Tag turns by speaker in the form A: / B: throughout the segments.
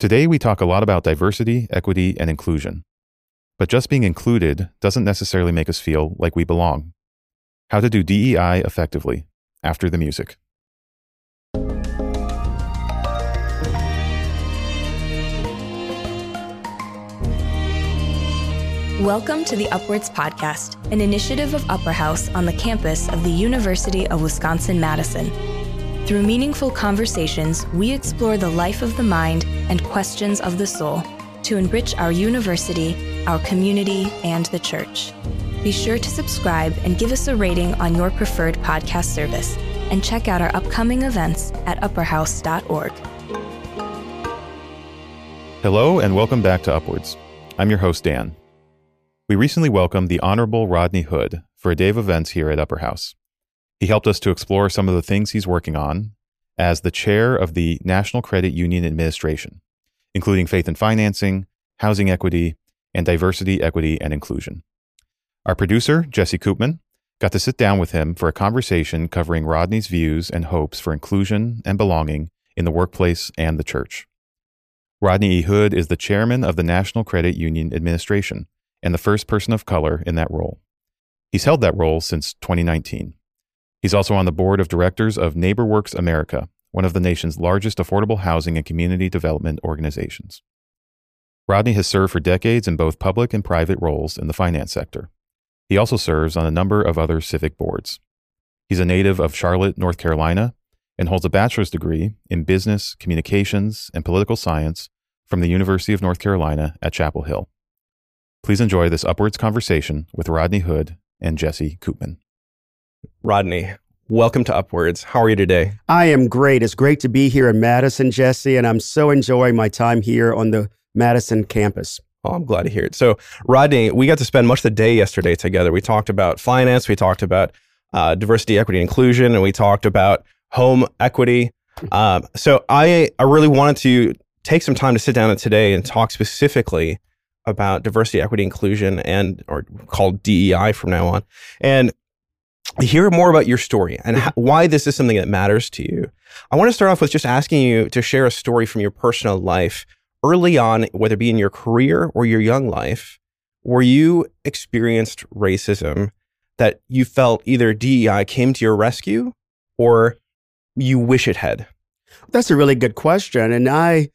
A: Today, we talk a lot about diversity, equity, and inclusion. But just being included doesn't necessarily make us feel like we belong. How to do DEI effectively after the music.
B: Welcome to the Upwards Podcast, an initiative of Upper House on the campus of the University of Wisconsin Madison. Through meaningful conversations, we explore the life of the mind and questions of the soul to enrich our university, our community, and the church. Be sure to subscribe and give us a rating on your preferred podcast service, and check out our upcoming events at upperhouse.org.
A: Hello, and welcome back to Upwards. I'm your host, Dan. We recently welcomed the Honorable Rodney Hood for a day of events here at Upper House. He helped us to explore some of the things he's working on as the chair of the National Credit Union Administration, including faith and financing, housing equity, and diversity, equity, and inclusion. Our producer, Jesse Koopman, got to sit down with him for a conversation covering Rodney's views and hopes for inclusion and belonging in the workplace and the church. Rodney E. Hood is the chairman of the National Credit Union Administration and the first person of color in that role. He's held that role since 2019. He's also on the board of directors of NeighborWorks America, one of the nation's largest affordable housing and community development organizations. Rodney has served for decades in both public and private roles in the finance sector. He also serves on a number of other civic boards. He's a native of Charlotte, North Carolina, and holds a bachelor's degree in business, communications, and political science from the University of North Carolina at Chapel Hill. Please enjoy this upwards conversation with Rodney Hood and Jesse Koopman.
C: Rodney, welcome to Upwards. How are you today?
D: I am great. It's great to be here in Madison, Jesse, and I'm so enjoying my time here on the Madison campus.
C: Oh, I'm glad to hear it. So, Rodney, we got to spend much of the day yesterday together. We talked about finance, we talked about uh, diversity, equity, inclusion, and we talked about home equity. Um, so, I I really wanted to take some time to sit down today and talk specifically about diversity, equity, inclusion, and or called DEI from now on. And hear more about your story and mm-hmm. how, why this is something that matters to you. I want to start off with just asking you to share a story from your personal life early on, whether it be in your career or your young life, where you experienced racism that you felt either DEI came to your rescue or you wish it had.
D: That's a really good question. And I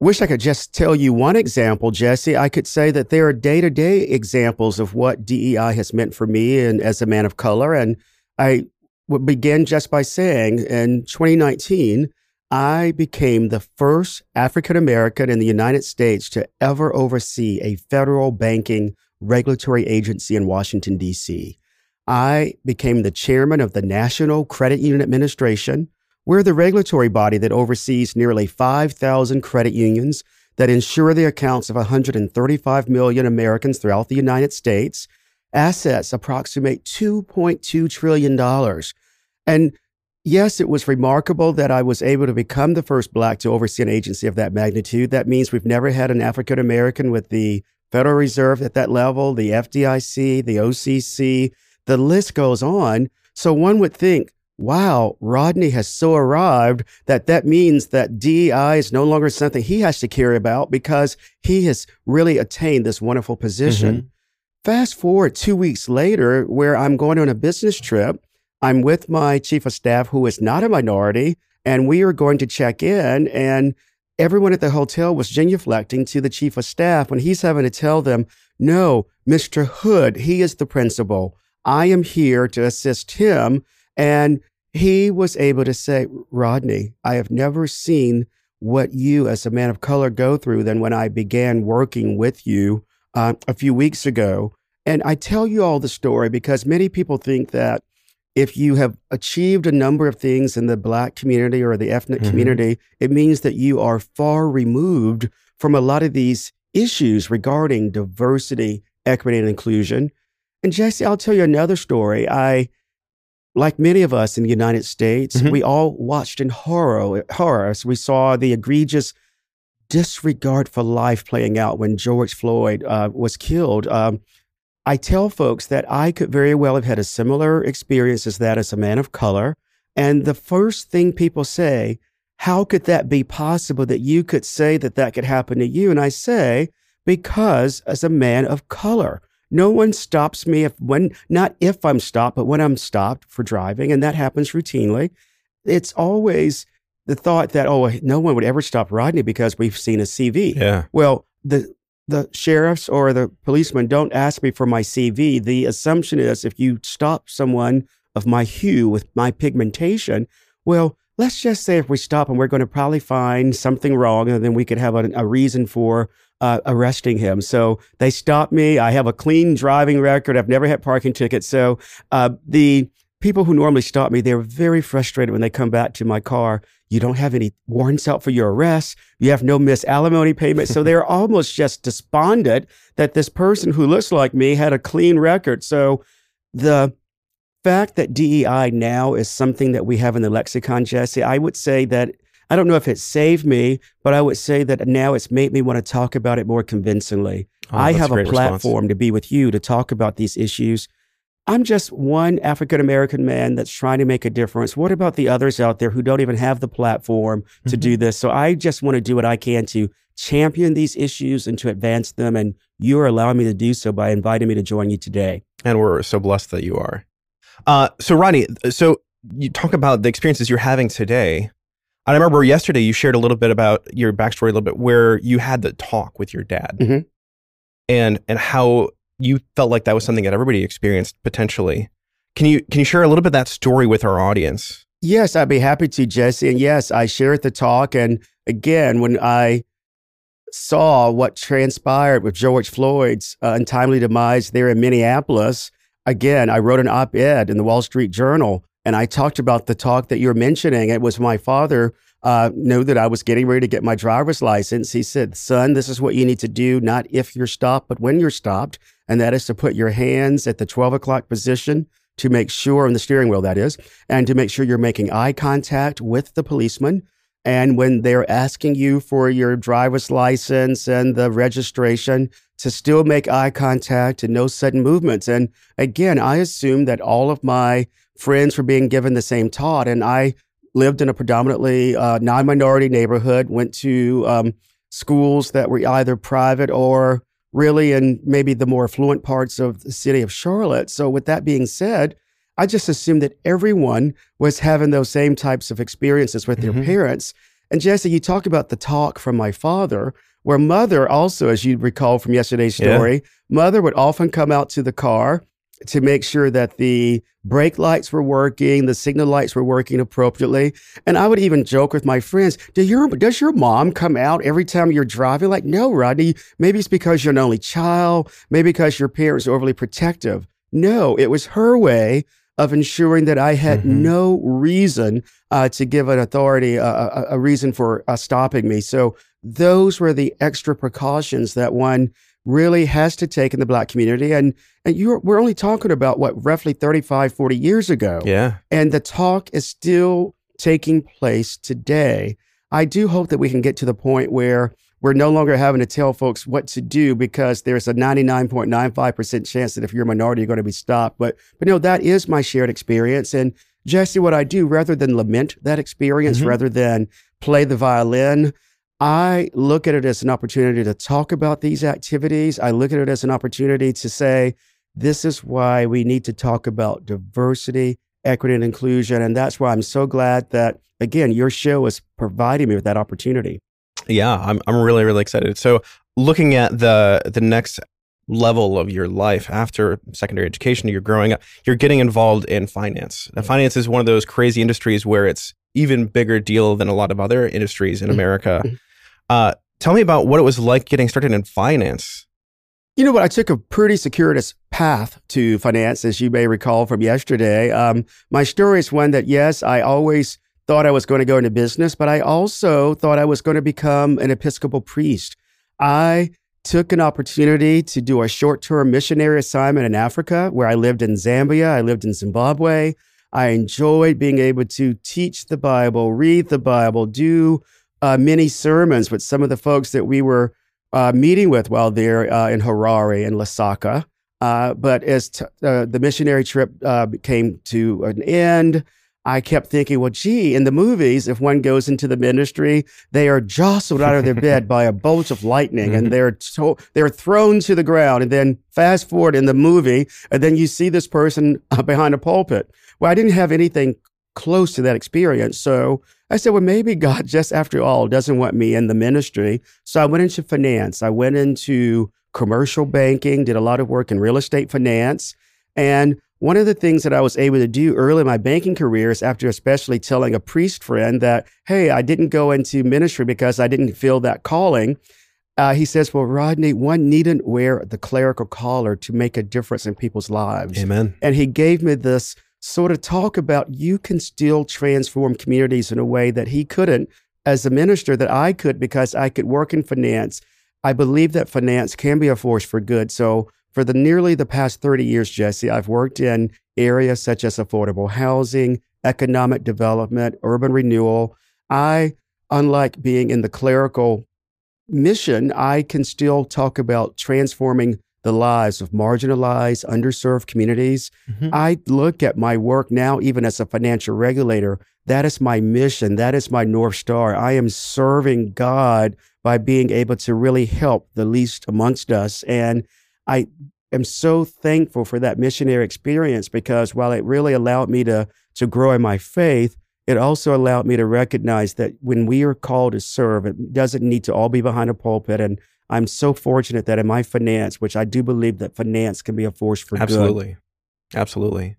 D: wish I could just tell you one example, Jesse. I could say that there are day to day examples of what DEI has meant for me and as a man of color. And I would begin just by saying in 2019, I became the first African American in the United States to ever oversee a federal banking regulatory agency in Washington, D.C. I became the chairman of the National Credit Union Administration, we're the regulatory body that oversees nearly 5,000 credit unions that insure the accounts of 135 million Americans throughout the United States. Assets approximate $2.2 trillion. And yes, it was remarkable that I was able to become the first Black to oversee an agency of that magnitude. That means we've never had an African American with the Federal Reserve at that level, the FDIC, the OCC, the list goes on. So one would think wow, Rodney has so arrived that that means that DEI is no longer something he has to care about because he has really attained this wonderful position. Mm-hmm. Fast forward two weeks later, where I'm going on a business trip. I'm with my chief of staff, who is not a minority, and we are going to check in. And everyone at the hotel was genuflecting to the chief of staff when he's having to tell them, no, Mr. Hood, he is the principal. I am here to assist him and he was able to say, Rodney, I have never seen what you as a man of color go through than when I began working with you uh, a few weeks ago. And I tell you all the story because many people think that if you have achieved a number of things in the black community or the ethnic mm-hmm. community, it means that you are far removed from a lot of these issues regarding diversity, equity, and inclusion. And Jesse, I'll tell you another story. I like many of us in the United States, mm-hmm. we all watched in horror, horror as we saw the egregious disregard for life playing out when George Floyd uh, was killed. Um, I tell folks that I could very well have had a similar experience as that as a man of color. And the first thing people say, how could that be possible that you could say that that could happen to you? And I say, because as a man of color, no one stops me if when not if I'm stopped, but when I'm stopped for driving, and that happens routinely. It's always the thought that oh, no one would ever stop Rodney because we've seen a CV.
C: Yeah.
D: Well, the the sheriffs or the policemen don't ask me for my CV. The assumption is if you stop someone of my hue with my pigmentation, well, let's just say if we stop and we're going to probably find something wrong, and then we could have a, a reason for uh, arresting him. So they stopped me. I have a clean driving record. I've never had parking tickets. So uh, the people who normally stop me, they're very frustrated when they come back to my car. You don't have any warrants out for your arrest. You have no missed alimony payment. So they're almost just despondent that this person who looks like me had a clean record. So the fact that DEI now is something that we have in the lexicon, Jesse, I would say that I don't know if it saved me, but I would say that now it's made me want to talk about it more convincingly.
C: Oh,
D: I have
C: a
D: a
C: great response.
D: platform to be with you to talk about these issues. I'm just one African American man that's trying to make a difference. What about the others out there who don't even have the platform to
C: Mm-hmm.
D: do this? So I just want to do what I can to champion these issues and to advance them. And you're allowing me to do so by inviting me to join you today.
C: And we're so blessed that you are. Uh, so, Ronnie, so you talk about the experiences you're having today. I remember yesterday you shared a little bit about your backstory, a little bit where you had the talk with your dad,
D: Mhm.
C: and and how you felt like that was something that everybody experienced potentially. Can you can you share a little bit of that story with our audience?
D: Yes, I'd be happy to, Jesse. And yes, I shared the talk. And again, when I saw what transpired with George Floyd's uh, untimely demise there in Minneapolis, again, I wrote an op ed in the Wall Street Journal and I talked about the talk that you're mentioning. It was my father uh, knew that I was getting ready to get my driver's license. He said, Son, this is what you need to do, not if you're stopped, but when you're stopped. And that is to put your hands at the 12 o'clock position to make sure, on the steering wheel, that is, and to make sure you're making eye contact with the policeman. And when they're asking you for your driver's license and the registration, to still make eye contact and no sudden movements. And again, I assumed that all of my friends were being given the same taught. And I lived in a predominantly uh, non minority neighborhood, went to um, schools that were either private or really in maybe the more affluent parts of the city of Charlotte. So, with that being said, I just assumed that everyone was having those same types of experiences with
C: Mhm.
D: their parents. And Jesse, you talk about the talk from my father, where mother also, as you recall from yesterday's
C: Yeah.
D: story, mother would often come out to the car to make sure that the brake lights were working, the signal lights were working appropriately. And I would even joke with my friends, Do your, does your mom come out every time you're driving? Like, no, Rodney, maybe it's because you're an only child, maybe because your parents are overly protective. No, it was her way of ensuring that I had
C: Mhm.
D: no reason uh, to give an authority a, a, a reason for uh, stopping me. So those were the extra precautions that one really has to take in the black community. And and you're, we're only talking about what roughly 35, 40 years ago.
C: Yeah.
D: And the talk is still taking place today. I do hope that we can get to the point where we're no longer having to tell folks what to do because there's a 99.95% chance that if you're a minority, you're going to be stopped. But, but no, that is my shared experience. And Jesse, what I do rather than lament that experience,
C: Mhm.
D: rather than play the violin, I look at it as an opportunity to talk about these activities. I look at it as an opportunity to say, this is why we need to talk about diversity, equity, and inclusion. And that's why I'm so glad that, again, your show is providing me with that opportunity.
C: Yeah, I'm I'm really really excited. So, looking at the the next level of your life after secondary education, you're growing up, you're getting involved in finance. Now, finance is one of those crazy industries where it's even bigger deal than a lot of other industries in
D: Mhm.
C: America. Uh, tell me about what it was like getting started in finance.
D: You know what? I took a pretty circuitous path to finance, as you may recall from yesterday. Um, my story is one that, yes, I always thought I was going to go into business, but I also thought I was going to become an Episcopal priest. I took an opportunity to do a short term missionary assignment in Africa where I lived in Zambia, I lived in Zimbabwe. I enjoyed being able to teach the Bible, read the Bible, do uh, many sermons with some of the folks that we were uh, meeting with while there uh, in Harare and Lusaka. Uh, but as t- uh, the missionary trip uh, came to an end, I kept thinking, well, gee, in the movies, if one goes into the ministry, they are jostled out of their bed by a bolt of lightning mm-hmm. and they're to- they're thrown to the ground. And then fast forward in the movie, and then you see this person behind a pulpit. Well, I didn't have anything close to that experience. So I said, well, maybe God, just after all, doesn't want me in the ministry. So I went into finance. I went into commercial banking, did a lot of work in real estate finance. And one of the things that I was able to do early in my banking career is after especially telling a priest friend that, hey, I didn't go into ministry because I didn't feel that calling. Uh, he says, well, Rodney, one needn't wear the clerical collar to make a difference in people's lives.
C: Amen.
D: And he gave me this sort of talk about you can still transform communities in a way that he couldn't as a minister that I could because I could work in finance. I believe that finance can be a force for good. So for the nearly the past 30 years, Jesse, I've worked in areas such as affordable housing, economic development, urban renewal. I, unlike being in the clerical mission, I can still talk about transforming the lives of marginalized, underserved communities. Mm-hmm. I look at my work now, even as a financial regulator, that is my mission. That is my North Star. I am serving God by being able to really help the least amongst us. And I am so thankful for that missionary experience because while it really allowed me to to grow in my faith, it also allowed me to recognize that when we are called to serve, it doesn't need to all be behind a pulpit. And I'm so fortunate that in my finance, which I do believe that finance can be a force for
C: Absolutely.
D: good.
C: Absolutely.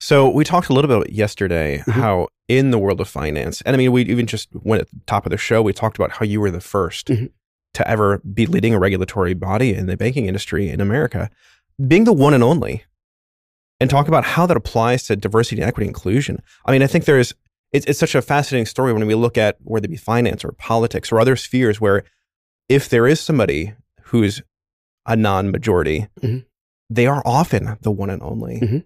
C: So we talked a little bit yesterday mm-hmm. how in the world of finance, and I mean, we even just went at the top of the show, we talked about how you were the 1st mm-hmm to ever be leading a regulatory body in the banking industry in America, being the one and only, and talk about how that applies to diversity and equity inclusion. I mean, I think there's it's, it's such a fascinating story when we look at whether it be finance or politics or other spheres where if there is somebody who's a non-majority, mm-hmm. they are often the one and only. Mm-hmm.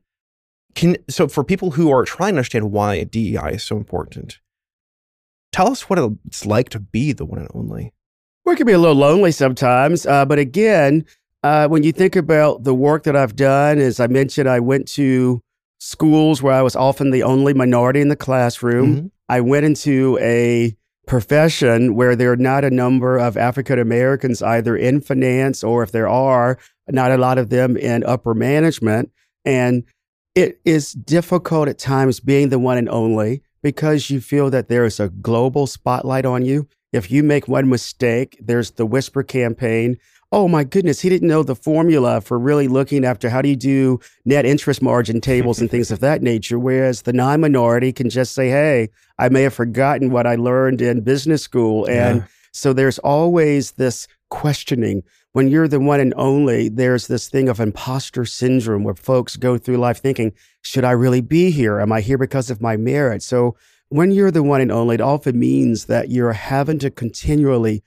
C: Can so for people who are trying to understand why DEI is so important, tell us what it's like to be the one and only.
D: Well, it can be a little lonely sometimes. Uh, but again, uh, when you think about the work that I've done, as I mentioned, I went to schools where I was often the only minority in the classroom. Mm-hmm. I went into a profession where there are not a number of African Americans either in finance or if there are, not a lot of them in upper management. And it is difficult at times being the one and only because you feel that there is a global spotlight on you. If you make one mistake, there's the whisper campaign. Oh my goodness, he didn't know the formula for really looking after how do you do net interest margin tables and things of that nature. Whereas the non minority can just say, hey, I may have forgotten what I learned in business school. And yeah. so there's always this questioning. When you're the one and only, there's this thing of imposter syndrome where folks go through life thinking, should I really be here? Am I here because of my merit? So when you're the one and only, it often means that you're having to continually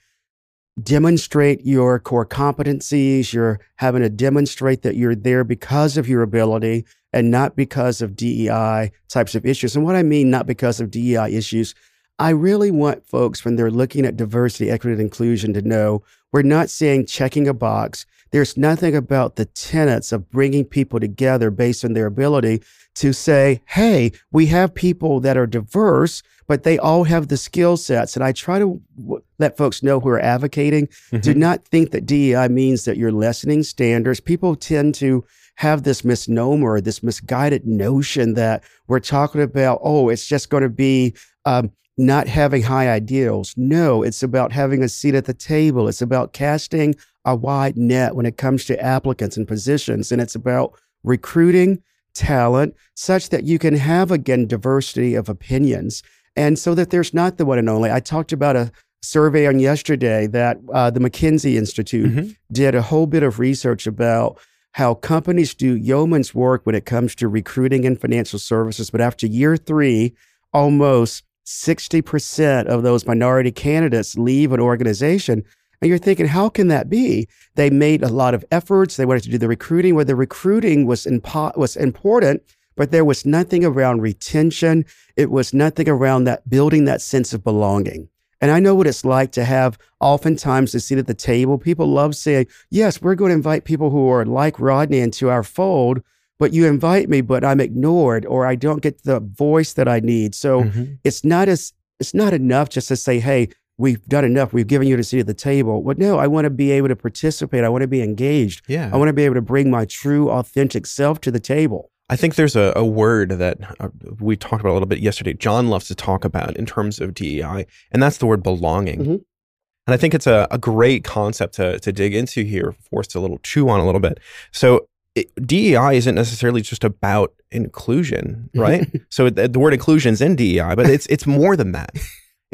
D: demonstrate your core competencies. You're having to demonstrate that you're there because of your ability and not because of DEI types of issues. And what I mean, not because of DEI issues, I really want folks when they're looking at diversity, equity, and inclusion to know we're not saying checking a box. There's nothing about the tenets of bringing people together based on their ability to say, hey, we have people that are diverse, but they all have the skill sets. And I try to w- let folks know who are advocating mm-hmm. do not think that DEI means that you're lessening standards. People tend to have this misnomer, this misguided notion that we're talking about, oh, it's just going to be um, not having high ideals. No, it's about having a seat at the table. It's about casting a wide net when it comes to applicants and positions. And it's about recruiting talent such that you can have, again, diversity of opinions. And so that there's not the one and only. I talked about a survey on yesterday that uh, the McKinsey Institute mm-hmm. did a whole bit of research about how companies do yeoman's work when it comes to recruiting and financial services. But after year three, almost 60% of those minority candidates leave an organization and you're thinking, how can that be? They made a lot of efforts. They wanted to do the recruiting where the recruiting was, impo- was important, but there was nothing around retention. It was nothing around that building that sense of belonging. And I know what it's like to have oftentimes a seat at the table. People love saying, yes, we're going to invite people who are like Rodney into our fold. but you invite me, but I'm ignored or I don't get the voice that I need. So
C: Mhm.
D: it's not as it's not enough just to say, hey, we've done enough. We've given you a seat at the table. But no, I want to be able to participate. I want to be engaged.
C: Yeah.
D: I want to be able to bring my true, authentic self to the table.
C: I think there's a, a word that uh, we talked about a little bit yesterday. John loves to talk about in terms of DEI, and that's the word belonging.
D: Mhm.
C: And I think it's a, a great concept to, to dig into here, for us to a little chew on a little bit. So it, DEI isn't necessarily just about inclusion, right? so the, the word inclusion is in DEI, but it's it's more than that.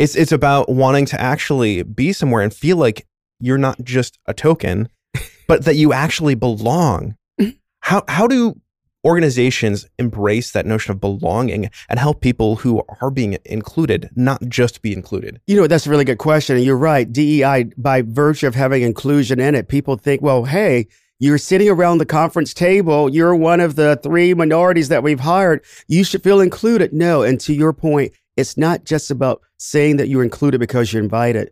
C: It's it's about wanting to actually be somewhere and feel like you're not just a token, but that you actually belong. How how do organizations embrace that notion of belonging and help people who are being included not just be included?
D: You know, that's a really good question. And you're right. DEI, by virtue of having inclusion in it, people think, well, hey, you're sitting around the conference table. You're one of the three minorities that we've hired. You should feel included. No. And to your point, it's not just about saying that you're included because you're invited.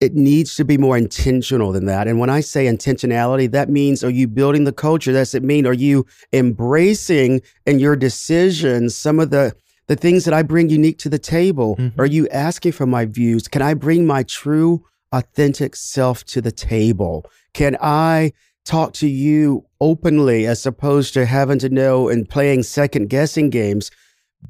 D: It needs to be more intentional than that. And when I say intentionality, that means are you building the culture? Does it mean are you embracing in your decisions some of the the things that I bring unique to the table?
C: Mhm.
D: Are you asking for my views? Can I bring my true, authentic self to the table? Can I talk to you openly as opposed to having to know and playing second guessing games?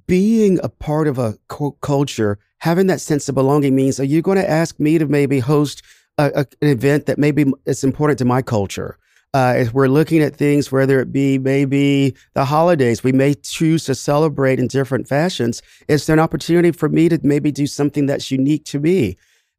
D: Being a part of a culture, having that sense of belonging means are you going to ask me to maybe host a, a- an event that maybe it's important to my culture? Uh, if we're looking at things, whether it be maybe the holidays, we may choose to celebrate in different fashions. Is there an opportunity for me to maybe do something that's unique to me?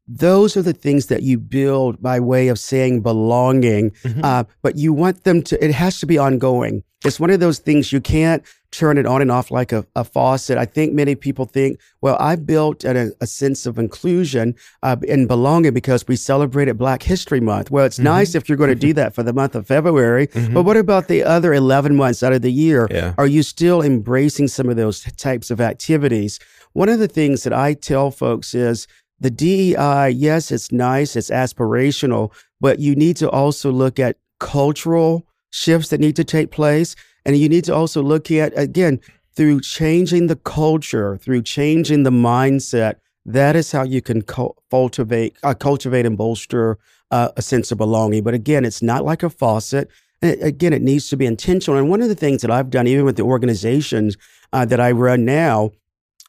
D: Those are the things that you build by way of saying belonging,
C: Mhm.
D: uh, but you want them to, it has to be ongoing. It's one of those things you can't turn it on and off like a, a faucet. I think many people think, well, I built a, a sense of inclusion uh, and belonging because we celebrated Black History Month. Well, it's
C: Mhm.
D: nice if you're going to do that for the month of February,
C: Mhm.
D: but what about the other 11 months out of the year?
C: Yeah.
D: Are you still embracing some of those types of activities? One of the things that I tell folks is the DEI, yes, it's nice, it's aspirational, but you need to also look at cultural shifts that need to take place. And you need to also look at, again, through changing the culture, through changing the mindset, that is how you can cultivate, uh, cultivate and bolster uh, a sense of belonging. But again, it's not like a faucet. And again, it needs to be intentional. And one of the things that I've done, even with the organizations uh, that I run now,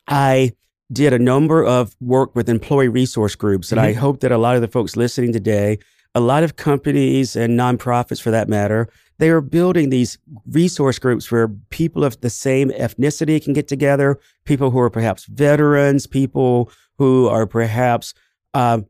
D: I did a number of work with employee resource groups. And I hope that a lot of the folks listening today, a lot of companies and nonprofits for that matter, they are building these resource groups where people of the same ethnicity can get together, people who are perhaps veterans, people who are perhaps um,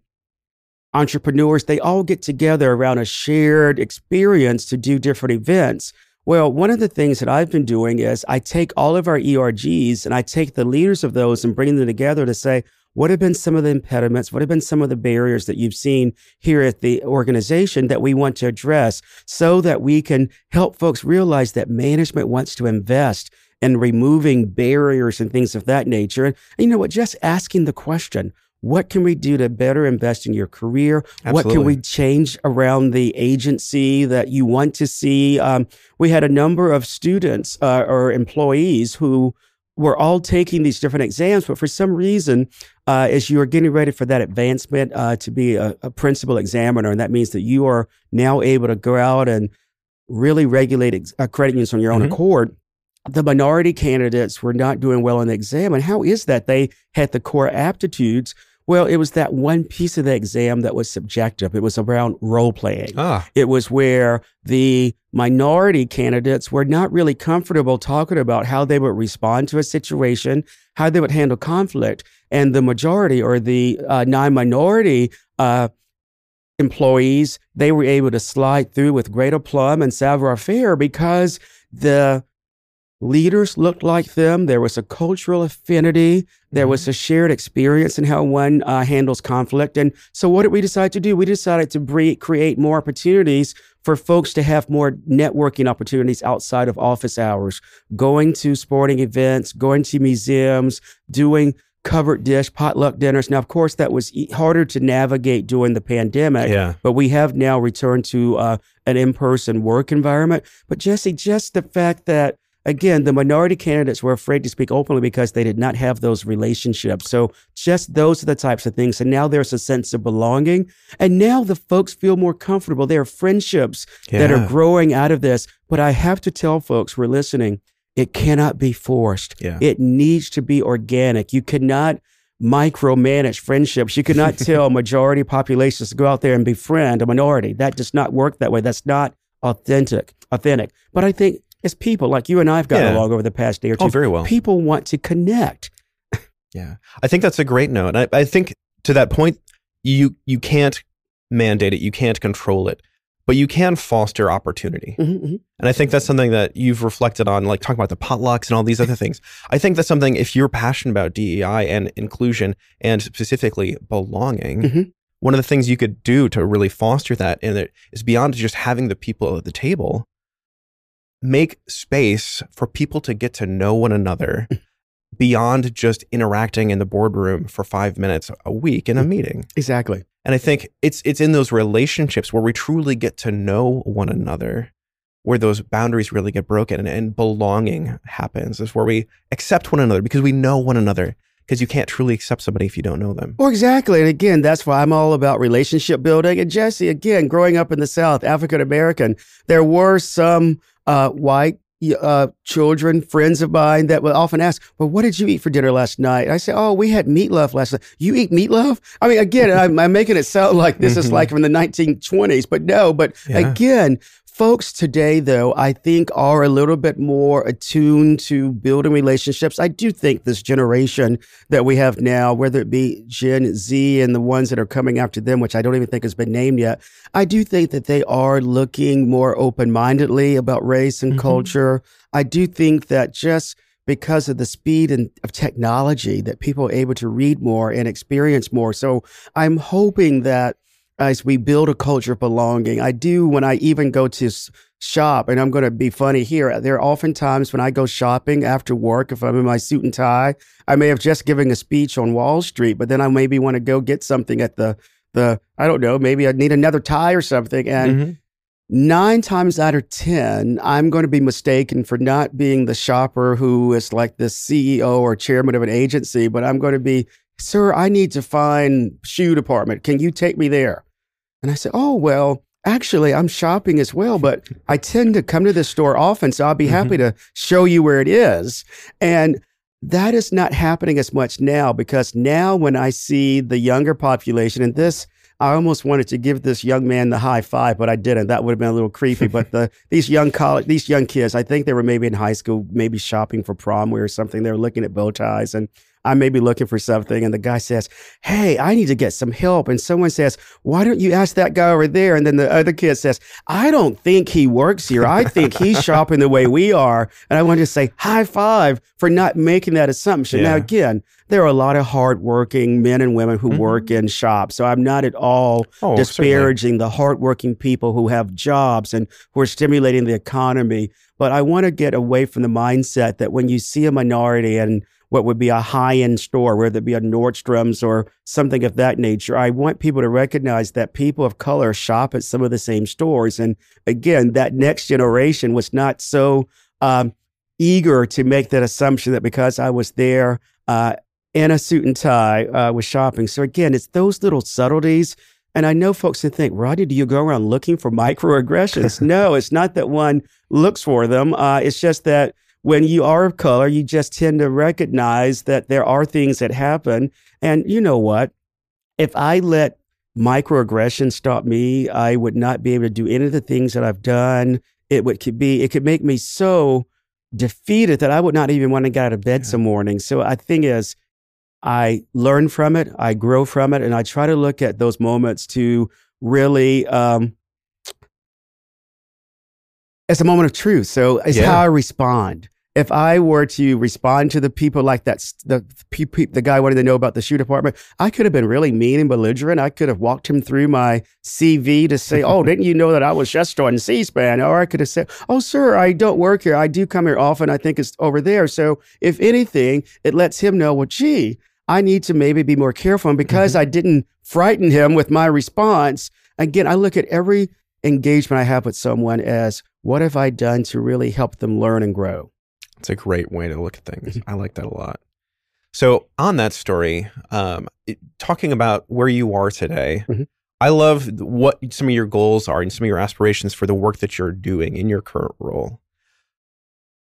D: entrepreneurs, they all get together around a shared experience to do different events. Well, one of the things that I've been doing is I take all of our ERGs and I take the leaders of those and bring them together to say, what have been some of the impediments? What have been some of the barriers that you've seen here at the organization that we want to address so that we can help folks realize that management wants to invest in removing barriers and things of that nature? And you know what? Just asking the question, what can we do to better invest in your career? What can we change around the agency that you want to see? Um, we had a number of students uh, or employees who were all taking these different exams, but for some reason, uh, as you are getting ready for that advancement uh, to be a, a principal examiner, and that means that you are now able to go out and really regulate ex- uh, credit unions on your own
C: Mhm.
D: accord. The minority candidates were not doing well on the exam. And how is that? They had the core aptitudes. Well, it was that one piece of the exam that was subjective. It was around role playing.
C: Ah,
D: It was where the minority candidates were not really comfortable talking about how they would respond to a situation, how they would handle conflict. And the majority or the uh, non minority uh, employees, they were able to slide through with great aplomb and savoir faire because the leaders looked like them. There was a cultural affinity. There was a shared experience in how one uh, handles conflict. And so, what did we decide to do? We decided to bre- create more opportunities for folks to have more networking opportunities outside of office hours, going to sporting events, going to museums, doing covered dish potluck dinners. Now, of course, that was e- harder to navigate during the pandemic.
C: Yeah.
D: But we have now returned to uh, an in-person work environment. But Jesse, just the fact that again, the minority candidates were afraid to speak openly because they did not have those relationships. So just those are the types of things. And now there's a sense of belonging. And now the folks feel more comfortable. There are friendships that are growing out of this. But I have to tell folks who are listening, it cannot be forced.
C: Yeah.
D: It needs to be organic. You cannot micromanage friendships. You cannot tell majority populations to go out there and befriend a minority. That does not work that way. That's not authentic. Authentic. But I think as people like you and I have gotten
C: Yeah.
D: along over the past day or two,
C: Oh, very well.
D: people want to connect.
C: Yeah, I think that's a great note. I, I think to that point, you you can't mandate it, you can't control it, but you can foster opportunity.
D: Mhm, mhm.
C: And I think that's something that you've reflected on, like talking about the potlucks and all these other things. I think that's something if you're passionate about DEI and inclusion and specifically belonging,
D: Mhm.
C: one of the things you could do to really foster that and it is beyond just having the people at the table, make space for people to get to know one another beyond just interacting in the boardroom for five minutes a week in a mm-hmm. meeting.
D: Exactly.
C: And I think it's it's in those relationships where we truly get to know one another, where those boundaries really get broken and, and belonging happens. Is where we accept one another because we know one another. Because you can't truly accept somebody if you don't know them.
D: Well, exactly. And again, that's why I'm all about relationship building. And Jesse, again, growing up in the South, African American, there were some uh, white uh, children, friends of mine, that would often ask, Well, what did you eat for dinner last night? I say, Oh, we had meatloaf last night. You eat meatloaf? I mean, again, I'm, I'm making it sound like this is
C: Mhm.
D: like from the 1920s, but no. But
C: Yeah.
D: again, folks today, though, I think are a little bit more attuned to building relationships. I do think this generation that we have now, whether it be Gen Z and the ones that are coming after them, which I don't even think has been named yet, I do think that they are looking more open mindedly about race and
C: Mhm.
D: culture. I do think that just because of the speed and of technology that people are able to read more and experience more. So I'm hoping that as we build a culture of belonging, I do when I even go to shop, and I'm going to be funny here. There are often times when I go shopping after work, if I'm in my suit and tie, I may have just given a speech on Wall Street, but then I maybe want to go get something at the the I don't know, maybe I need another tie or something, and
C: Mhm.
D: nine times out of 10, I'm going to be mistaken for not being the shopper who is like the CEO or chairman of an agency, but I'm going to be, sir, I need to find shoe department. Can you take me there? And I said, oh, well, actually, I'm shopping as well, but I tend to come to this store often, so I'll be happy mm-hmm. to show you where it is. And that is not happening as much now because now when I see the younger population, and this, I almost wanted to give this young man the high five, but I didn't. That would have been a little creepy. But the these young college, these young kids, I think they were maybe in high school, maybe shopping for prom wear or something. They were looking at bow ties, and I may be looking for something, and the guy says, "Hey, I need to get some help." And someone says, "Why don't you ask that guy over there?" And then the other kid says, "I don't think he works here. I think he's shopping the way we are." And I want to say high five for not making that assumption. Now again, there are a lot of hardworking men and women who
C: Mhm.
D: work in shops, so I'm not at all
C: Oh, certainly.
D: disparaging the hardworking people who have jobs and who are stimulating the economy. But I want to get away from the mindset that when you see a minority in what would be a high end store, whether it be a Nordstrom's or something of that nature, I want people to recognize that people of color shop at some of the same stores. And again, that next generation was not so um, eager to make that assumption that because I was there uh, in a suit and tie uh, was shopping. So again, it's those little subtleties. And I know folks can think, Rodney, do you go around looking for microaggressions? no, it's not that one looks for them. Uh, it's just that when you are of color, you just tend to recognize that there are things that happen. And you know what? If I let microaggressions stop me, I would not be able to do any of the things that I've done. It would could be it could make me so defeated that I would not even want to get out of bed some morning. So I think is I learn from it, I grow from it, and I try to look at those moments to really um, as a moment of truth. So it's
C: Yeah.
D: how I respond. If I were to respond to the people like that, the the guy wanted to know about the shoe department, I could have been really mean and belligerent. I could have walked him through my CV to say, "Oh, didn't you know that I was just on C-SPAN?" Or I could have said, "Oh, sir, I don't work here. I do come here often. I think it's over there." So if anything, it lets him know, well, gee, I need to maybe be more careful. And because mm-hmm. I didn't frighten him with my response, again, I look at every engagement I have with someone as what have I done to really help them learn and grow?
C: It's a great way to look at things. I like that a lot. So, on that story, um, it, talking about where you are today, mm-hmm. I love what some of your goals are and some of your aspirations for the work that you're doing in your current role.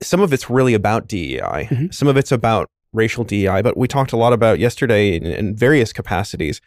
C: Some of it's really about DEI, mm-hmm. some of it's about racial DEI, but we talked a lot about yesterday in, in various capacities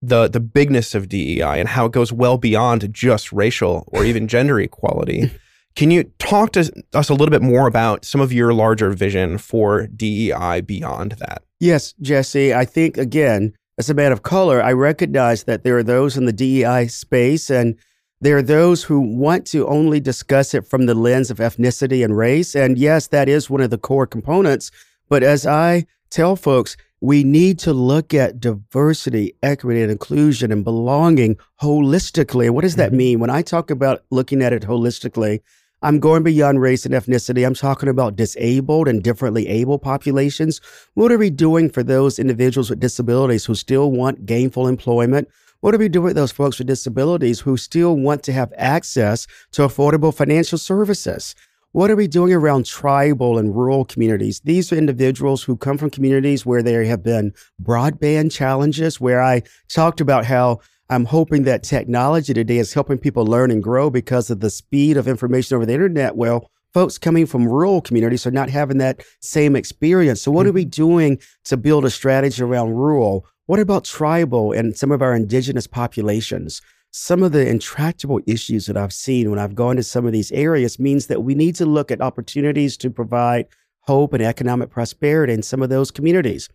C: the the bigness of DEI and how it goes well beyond just racial or even gender equality. Can you talk to us a little bit more about some of your larger vision for DEI beyond that?
D: Yes, Jesse. I think again, as a man of color, I recognize that there are those in the DEI space and there are those who want to only discuss it from the lens of ethnicity and race. And yes, that is one of the core components. But as I tell folks, we need to look at diversity, equity, and inclusion and belonging holistically. What does that mm-hmm. mean? When I talk about looking at it holistically, I'm going beyond race and ethnicity. I'm talking about disabled and differently able populations. What are we doing for those individuals with disabilities who still want gainful employment? What are we doing with those folks with disabilities who still want to have access to affordable financial services? What are we doing around tribal and rural communities? These are individuals who come from communities where there have been broadband challenges, where I talked about how I'm hoping that technology today is helping people learn and grow because of the speed of information over the internet. Well, folks coming from rural communities are not having that same experience. So, what mm-hmm. are we mm-hmm. doing to build a strategy around rural? What about tribal and some of our indigenous populations? Some of the intractable issues that I've seen when I've gone to some of these areas means that we need to look at opportunities to provide hope and economic prosperity in some of those communities.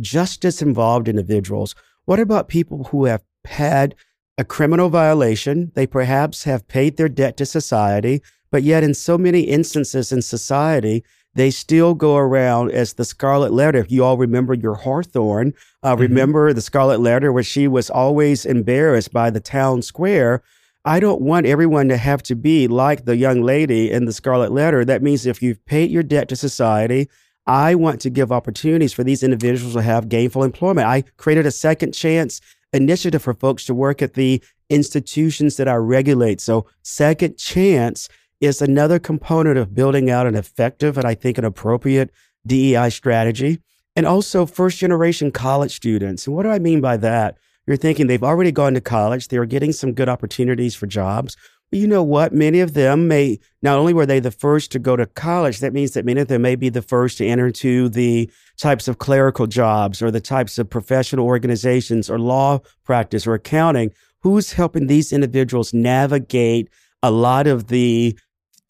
D: Justice involved individuals. What about people who have had a criminal violation. They perhaps have paid their debt to society, but yet in so many instances in society, they still go around as the Scarlet Letter. If you all remember your Hawthorne, uh, mm-hmm. remember the Scarlet Letter where she was always embarrassed by the town square. I don't want everyone to have to be like the young lady in the Scarlet Letter. That means if you've paid your debt to society, I want to give opportunities for these individuals to have gainful employment. I created a second chance initiative for folks to work at the institutions that I regulate. So, second chance is another component of building out an effective and I think an appropriate DEI strategy. And also, first generation college students. And what do I mean by that? You're thinking they've already gone to college, they're getting some good opportunities for jobs. But you know what? Many of them may, not only were they the first to go to college, that means that many of them may be the first to enter into the types of clerical jobs or the types of professional organizations or law practice or accounting. Who's helping these individuals navigate a lot of the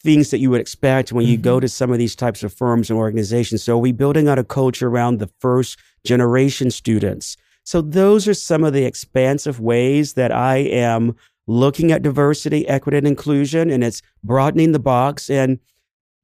D: things that you would expect when you mm-hmm. go to some of these types of firms and organizations. So, are we building out a culture around the first generation students? So, those are some of the expansive ways that I am looking at diversity, equity, and inclusion, and it's broadening the box. And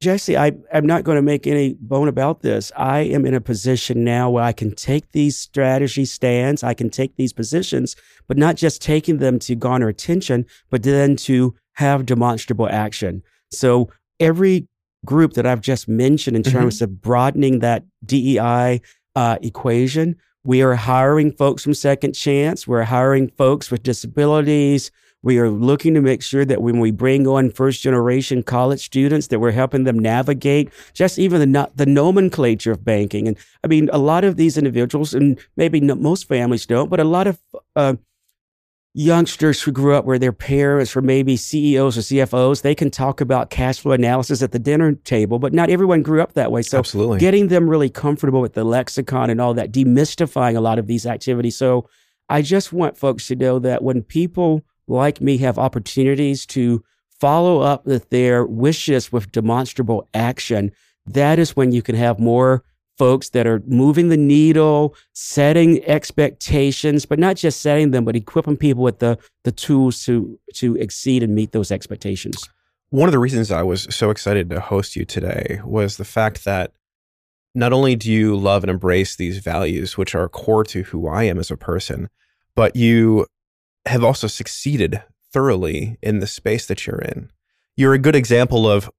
D: Jesse, I, I'm not going to make any bone about this. I am in a position now where I can take these strategy stands, I can take these positions, but not just taking them to garner attention, but then to have demonstrable action. So every group that I've just mentioned in terms mm-hmm. of broadening that DEI uh, equation, we are hiring folks from Second Chance. We're hiring folks with disabilities. We are looking to make sure that when we bring on first generation college students, that we're helping them navigate just even the, the nomenclature of banking. And I mean, a lot of these individuals, and maybe most families don't, but a lot of uh, youngsters who grew up where their parents were maybe CEOs or CFOs, they can talk about cash flow analysis at the dinner table, but not everyone grew up that way. So
C: Absolutely.
D: getting them really comfortable with the lexicon and all that, demystifying a lot of these activities. So I just want folks to know that when people like me have opportunities to follow up with their wishes with demonstrable action, that is when you can have more folks that are moving the needle, setting expectations, but not just setting them, but equipping people with the the tools to to exceed and meet those expectations.
C: One of the reasons I was so excited to host you today was the fact that not only do you love and embrace these values, which are core to who I am as a person, but you have also succeeded thoroughly in the space that you're in. You're a good example of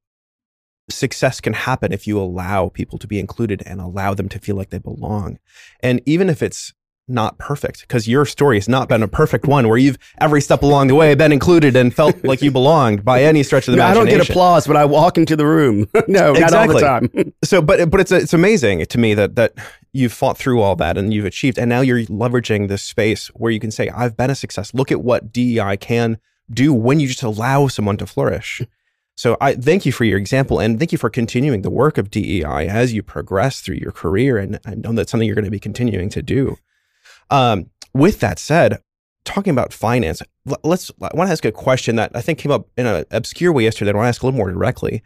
C: success can happen if you allow people to be included and allow them to feel like they belong. And even if it's not perfect, because your story has not been a perfect one where you've every step along the way been included and felt like you belonged by any stretch of the
D: No, I don't get applause when I walk into the room. no, not all the
C: Exactly.
D: time.
C: So, but but it's it's amazing to me that that you've fought through all that and you've achieved, and now you're leveraging this space where you can say, "I've been a success. Look at what DEI can do when you just allow someone to flourish." So, I thank you for your example, and thank you for continuing the work of DEI as you progress through your career, and I know that's something you're going to be continuing to do. Um, with that said, talking about finance, let's. I want to ask a question that I think came up in an obscure way yesterday. I want to ask a little more directly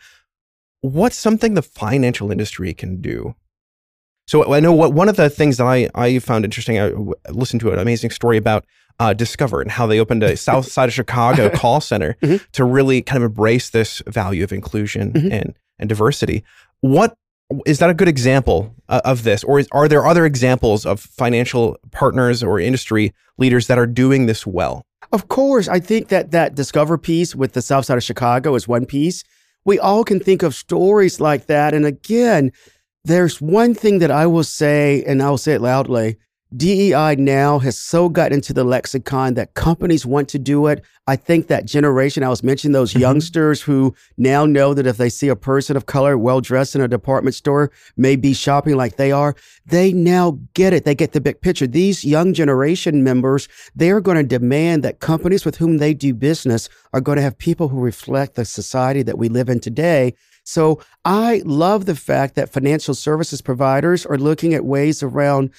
C: what's something the financial industry can do? So I know what one of the things that I, I found interesting. I listened to an amazing story about uh, Discover and how they opened a South Side of Chicago call center
D: Mhm.
C: to really kind of embrace this value of inclusion
D: Mhm.
C: and and diversity. What is that a good example uh, of this, or is, are there other examples of financial partners or industry leaders that are doing this well?
D: Of course, I think that that Discover piece with the South Side of Chicago is one piece. We all can think of stories like that. And again, there's one thing that I will say, and I'll say it loudly. DEI now has so gotten into the lexicon that companies want to do it. I think that generation, I was mentioning those
C: Mhm.
D: youngsters who now know that if they see a person of color well dressed in a department store, may be shopping like they are, they now get it. They get the big picture. These young generation members, they're going to demand that companies with whom they do business are going to have people who reflect the society that we live in today. So I love the fact that financial services providers are looking at ways around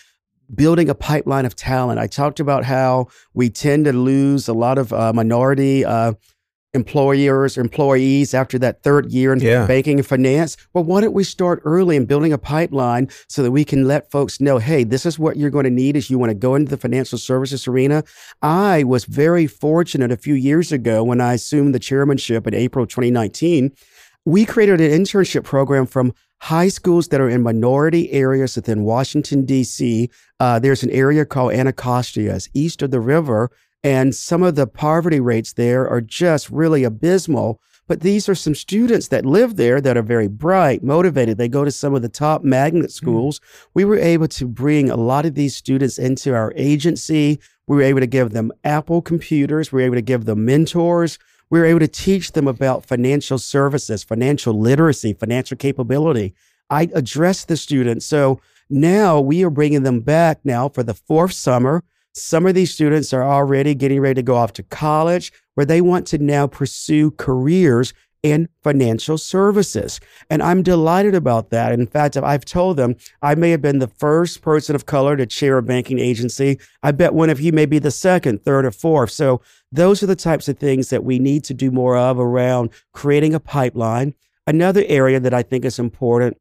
D: building a pipeline of talent. I talked about how we tend to lose a lot of uh, minority uh, employers, employees after that third year in
C: Yeah.
D: banking and finance. Well, why don't we start early in building a pipeline so that we can let folks know, hey, this is what you're going to need as you want to go into the financial services arena. I was very fortunate a few years ago when I assumed the chairmanship in April 2019. We created an internship program from high schools that are in minority areas within Washington, D.C. Uh, there's an area called Anacostia, it's east of the river, and some of the poverty rates there are just really abysmal. But these are some students that live there that are very bright, motivated. They go to some of the top magnet schools. We were able to bring a lot of these students into our agency. We were able to give them Apple computers. We were able to give them mentors. We were able to teach them about financial services, financial literacy, financial capability. I addressed the students. So now we are bringing them back now for the fourth summer. Some of these students are already getting ready to go off to college where they want to now pursue careers in financial services. And I'm delighted about that. In fact, I've told them I may have been the first person of color to chair a banking agency. I bet one of you may be the second, third, or fourth. So those are the types of things that we need to do more of around creating a pipeline. Another area that I think is important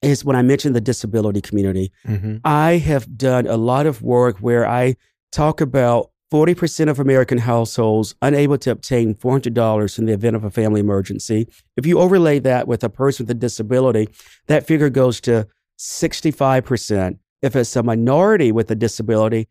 D: is when I mentioned the disability community.
C: Mm-hmm.
D: I have done a lot of work where I talk about 40% of American households unable to obtain $400 in the event of a family emergency. If you overlay that with a person with a disability, that figure goes to 65%. If it's a minority with a disability,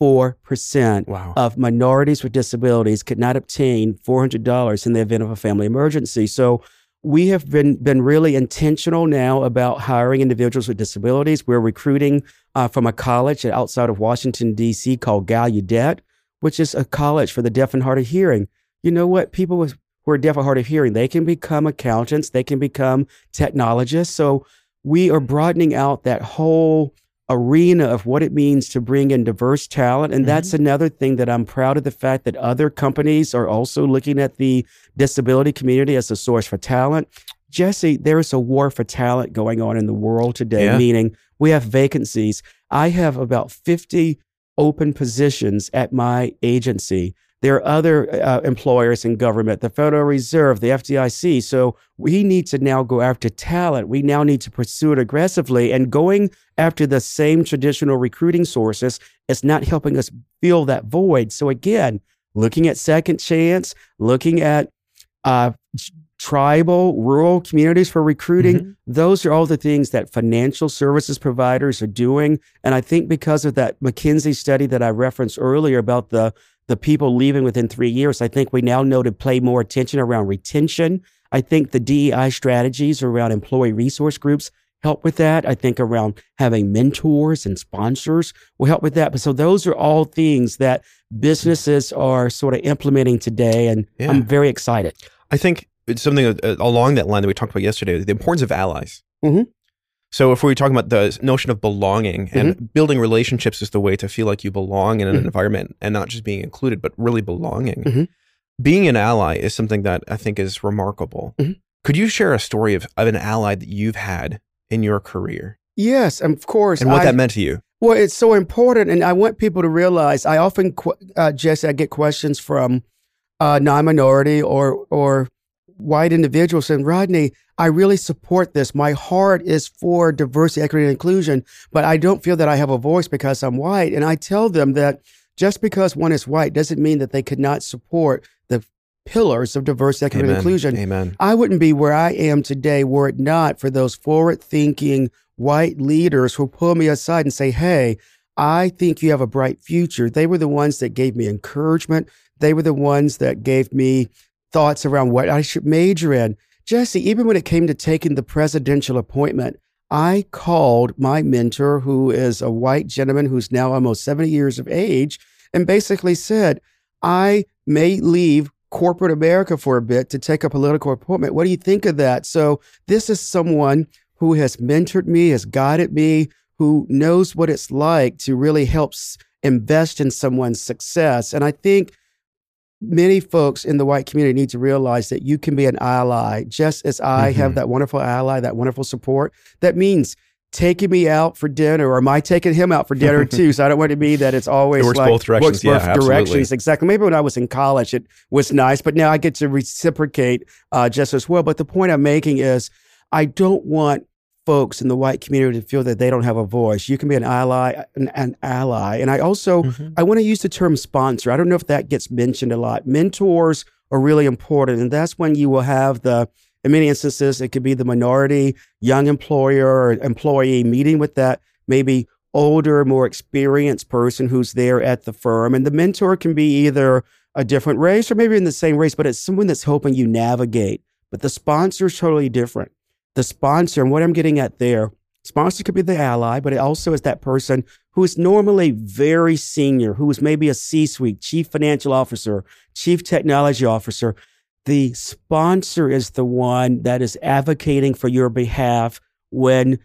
D: 84%
C: Wow.
D: of minorities with disabilities could not obtain $400 in the event of a family emergency. So we have been, been really intentional now about hiring individuals with disabilities. We're recruiting uh, from a college outside of Washington, D.C. called Gallaudet, which is a college for the deaf and hard of hearing. You know what? People with, who are deaf or hard of hearing, they can become accountants, they can become technologists. So we are broadening out that whole arena of what it means to bring in diverse talent. And that's mm-hmm. another thing that I'm proud of the fact that other companies are also looking at the disability community as a source for talent. Jesse, there is a war for talent going on in the world today,
C: Yeah.
D: meaning we have vacancies. I have about 50 open positions at my agency. There are other uh, employers in government, the Federal Reserve, the FDIC. So we need to now go after talent. We now need to pursue it aggressively. And going after the same traditional recruiting sources is not helping us fill that void. So again, looking at second chance, looking at uh, tribal, rural communities for recruiting. Those are all the things that financial services providers are doing. And I think because of that McKinsey study that I referenced earlier about the the people leaving within three years, I think we now know to play more attention around retention. I think the DEI strategies around employee resource groups help with that. I think around having mentors and sponsors will help with that. But so those are all things that businesses are sort of implementing today. And
C: Yeah.
D: I'm very excited.
C: I think it's something uh, along that line that we talked about yesterday the importance of allies.
D: Mhm.
C: So, if we're talking about the notion of belonging and building relationships is the way to feel like you belong in an
D: Mhm.
C: environment and not just being included, but really belonging,
D: Mhm.
C: being an ally is something that I think is remarkable.
D: Mhm.
C: Could you share a story of, of an ally that you've had in your career
D: Yes, of course.
C: and what
D: I-
C: that meant to you?
D: Well, it's so important, and I want people to realize. I often, uh, Jesse, I get questions from uh, non-minority or or white individuals saying, "Rodney, I really support this. My heart is for diversity, equity, and inclusion, but I don't feel that I have a voice because I'm white." And I tell them that just because one is white doesn't mean that they could not support the pillars of diversity, equity, and inclusion.
C: Amen.
D: I wouldn't be where I am today were it not for those forward thinking white leaders who pull me aside and say, Hey, I think you have a bright future. They were the ones that gave me encouragement. They were the ones that gave me thoughts around what I should major in. Jesse, even when it came to taking the presidential appointment, I called my mentor, who is a white gentleman who's now almost 70 years of age, and basically said, I may leave corporate America for a bit to take a political appointment. What do you think of that? So, this is someone who has mentored me, has guided me, who knows what it's like to really help invest in someone's success. And I think many folks in the white community need to realize that you can be an ally, just as I have
C: Mhm.
D: that wonderful ally, that wonderful support. That means taking me out for dinner, or am I taking him out for dinner too? So I don't want to be that it's always
C: It works
D: like
C: both directions.
D: works
C: Yeah,
D: both directions. Exactly. Maybe when I was in college, it was nice, but now I get to reciprocate uh, just as well. But the point I'm making is, I don't want folks in the white community to feel that they don't have a voice. You can be an ally, an, an ally, and I also
C: Mhm.
D: I want to use the term sponsor. I don't know if that gets mentioned a lot. Mentors are really important, and that's when you will have the. In many instances, it could be the minority young employer or employee meeting with that maybe older, more experienced person who's there at the firm, and the mentor can be either a different race or maybe in the same race, but it's someone that's helping you navigate. But the sponsor is totally different. The sponsor, and what I'm getting at there, sponsor could be the ally, but it also is that person who is normally very senior, who is maybe a C suite, chief financial officer, chief technology officer. The sponsor is the one that is advocating for your behalf when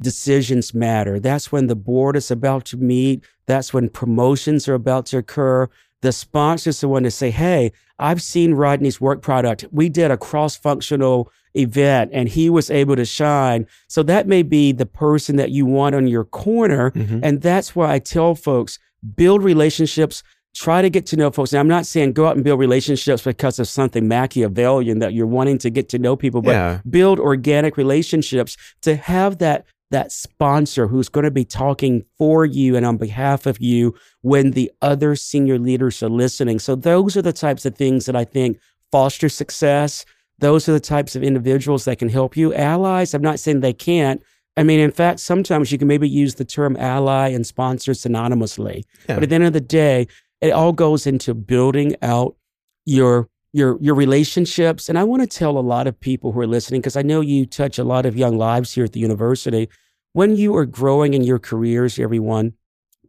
D: decisions matter. That's when the board is about to meet. That's when promotions are about to occur. The sponsor is the one to say, Hey, I've seen Rodney's work product. We did a cross functional event and he was able to shine. So that may be the person that you want on your corner.
C: Mhm.
D: And that's why I tell folks build relationships, try to get to know folks. And I'm not saying go out and build relationships because of something Machiavellian that you're wanting to get to know people, but
C: Yeah.
D: build organic relationships to have that that sponsor who's going to be talking for you and on behalf of you when the other senior leaders are listening. So those are the types of things that I think foster success. Those are the types of individuals that can help you. Allies, I'm not saying they can't. I mean, in fact, sometimes you can maybe use the term ally and sponsor synonymously.
C: Yeah.
D: But at the end of the day, it all goes into building out your your your relationships. And I want to tell a lot of people who are listening, because I know you touch a lot of young lives here at the university. When you are growing in your careers, everyone,